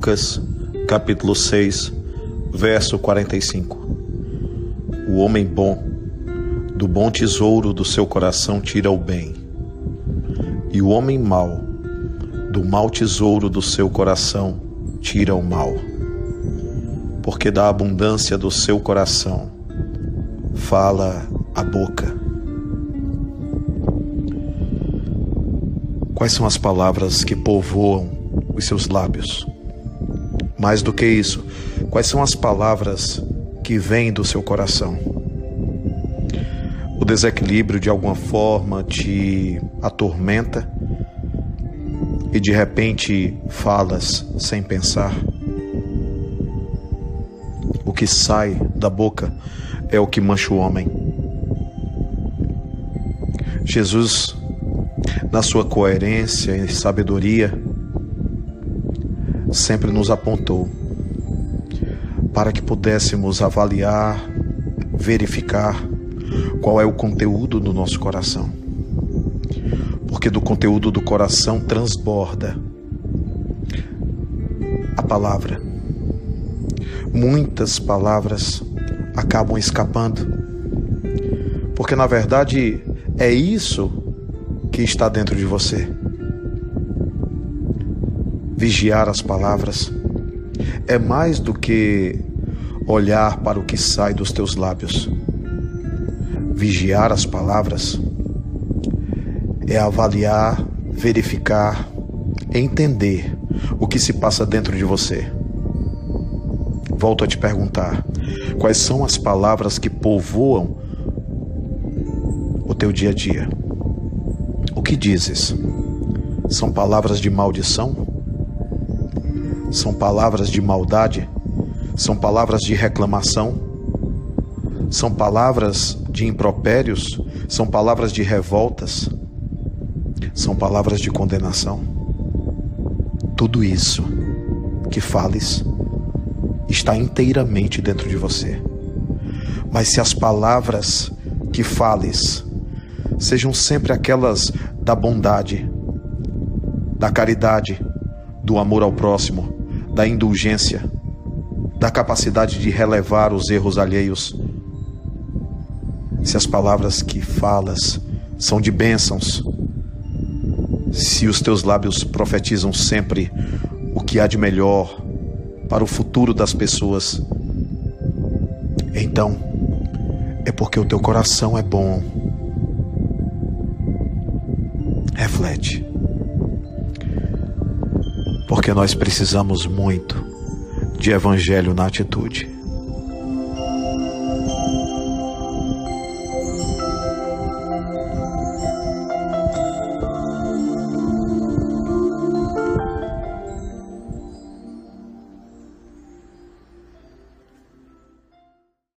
Lucas, capítulo 6, verso 45. O homem bom, do bom tesouro do seu coração tira o bem, e o homem mau, do mau tesouro do seu coração tira o mal. Porque da abundância do seu coração fala a boca. Quais são as palavras que povoam os seus lábios? Mais do que isso, quais são as palavras que vêm do seu coração? O desequilíbrio de alguma forma te atormenta e de repente falas sem pensar? O que sai da boca é o que mancha o homem. Jesus, na sua coerência e sabedoria, sempre nos apontou para que pudéssemos avaliar, verificar qual é o conteúdo do nosso coração. Porque do conteúdo do coração transborda a palavra. Muitas palavras acabam escapando. Porque na verdade é isso que está dentro de você vigiar as palavras é mais do que olhar para o que sai dos teus lábios. Vigiar as palavras é avaliar, verificar, entender o que se passa dentro de você. Volto a te perguntar: quais são as palavras que povoam o teu dia a dia? O que dizes? São palavras de maldição? São palavras de maldade? São palavras de reclamação? São palavras de impropérios? São palavras de revoltas? São palavras de condenação? Tudo isso que fales está inteiramente dentro de você. Mas se as palavras que fales sejam sempre aquelas da bondade, da caridade, do amor ao próximo, da indulgência, da capacidade de relevar os erros alheios. Se as palavras que falas são de bênçãos, se os teus lábios profetizam sempre o que há de melhor para o futuro das pessoas, então é porque o teu coração é bom. Reflete porque nós precisamos muito de evangelho na atitude.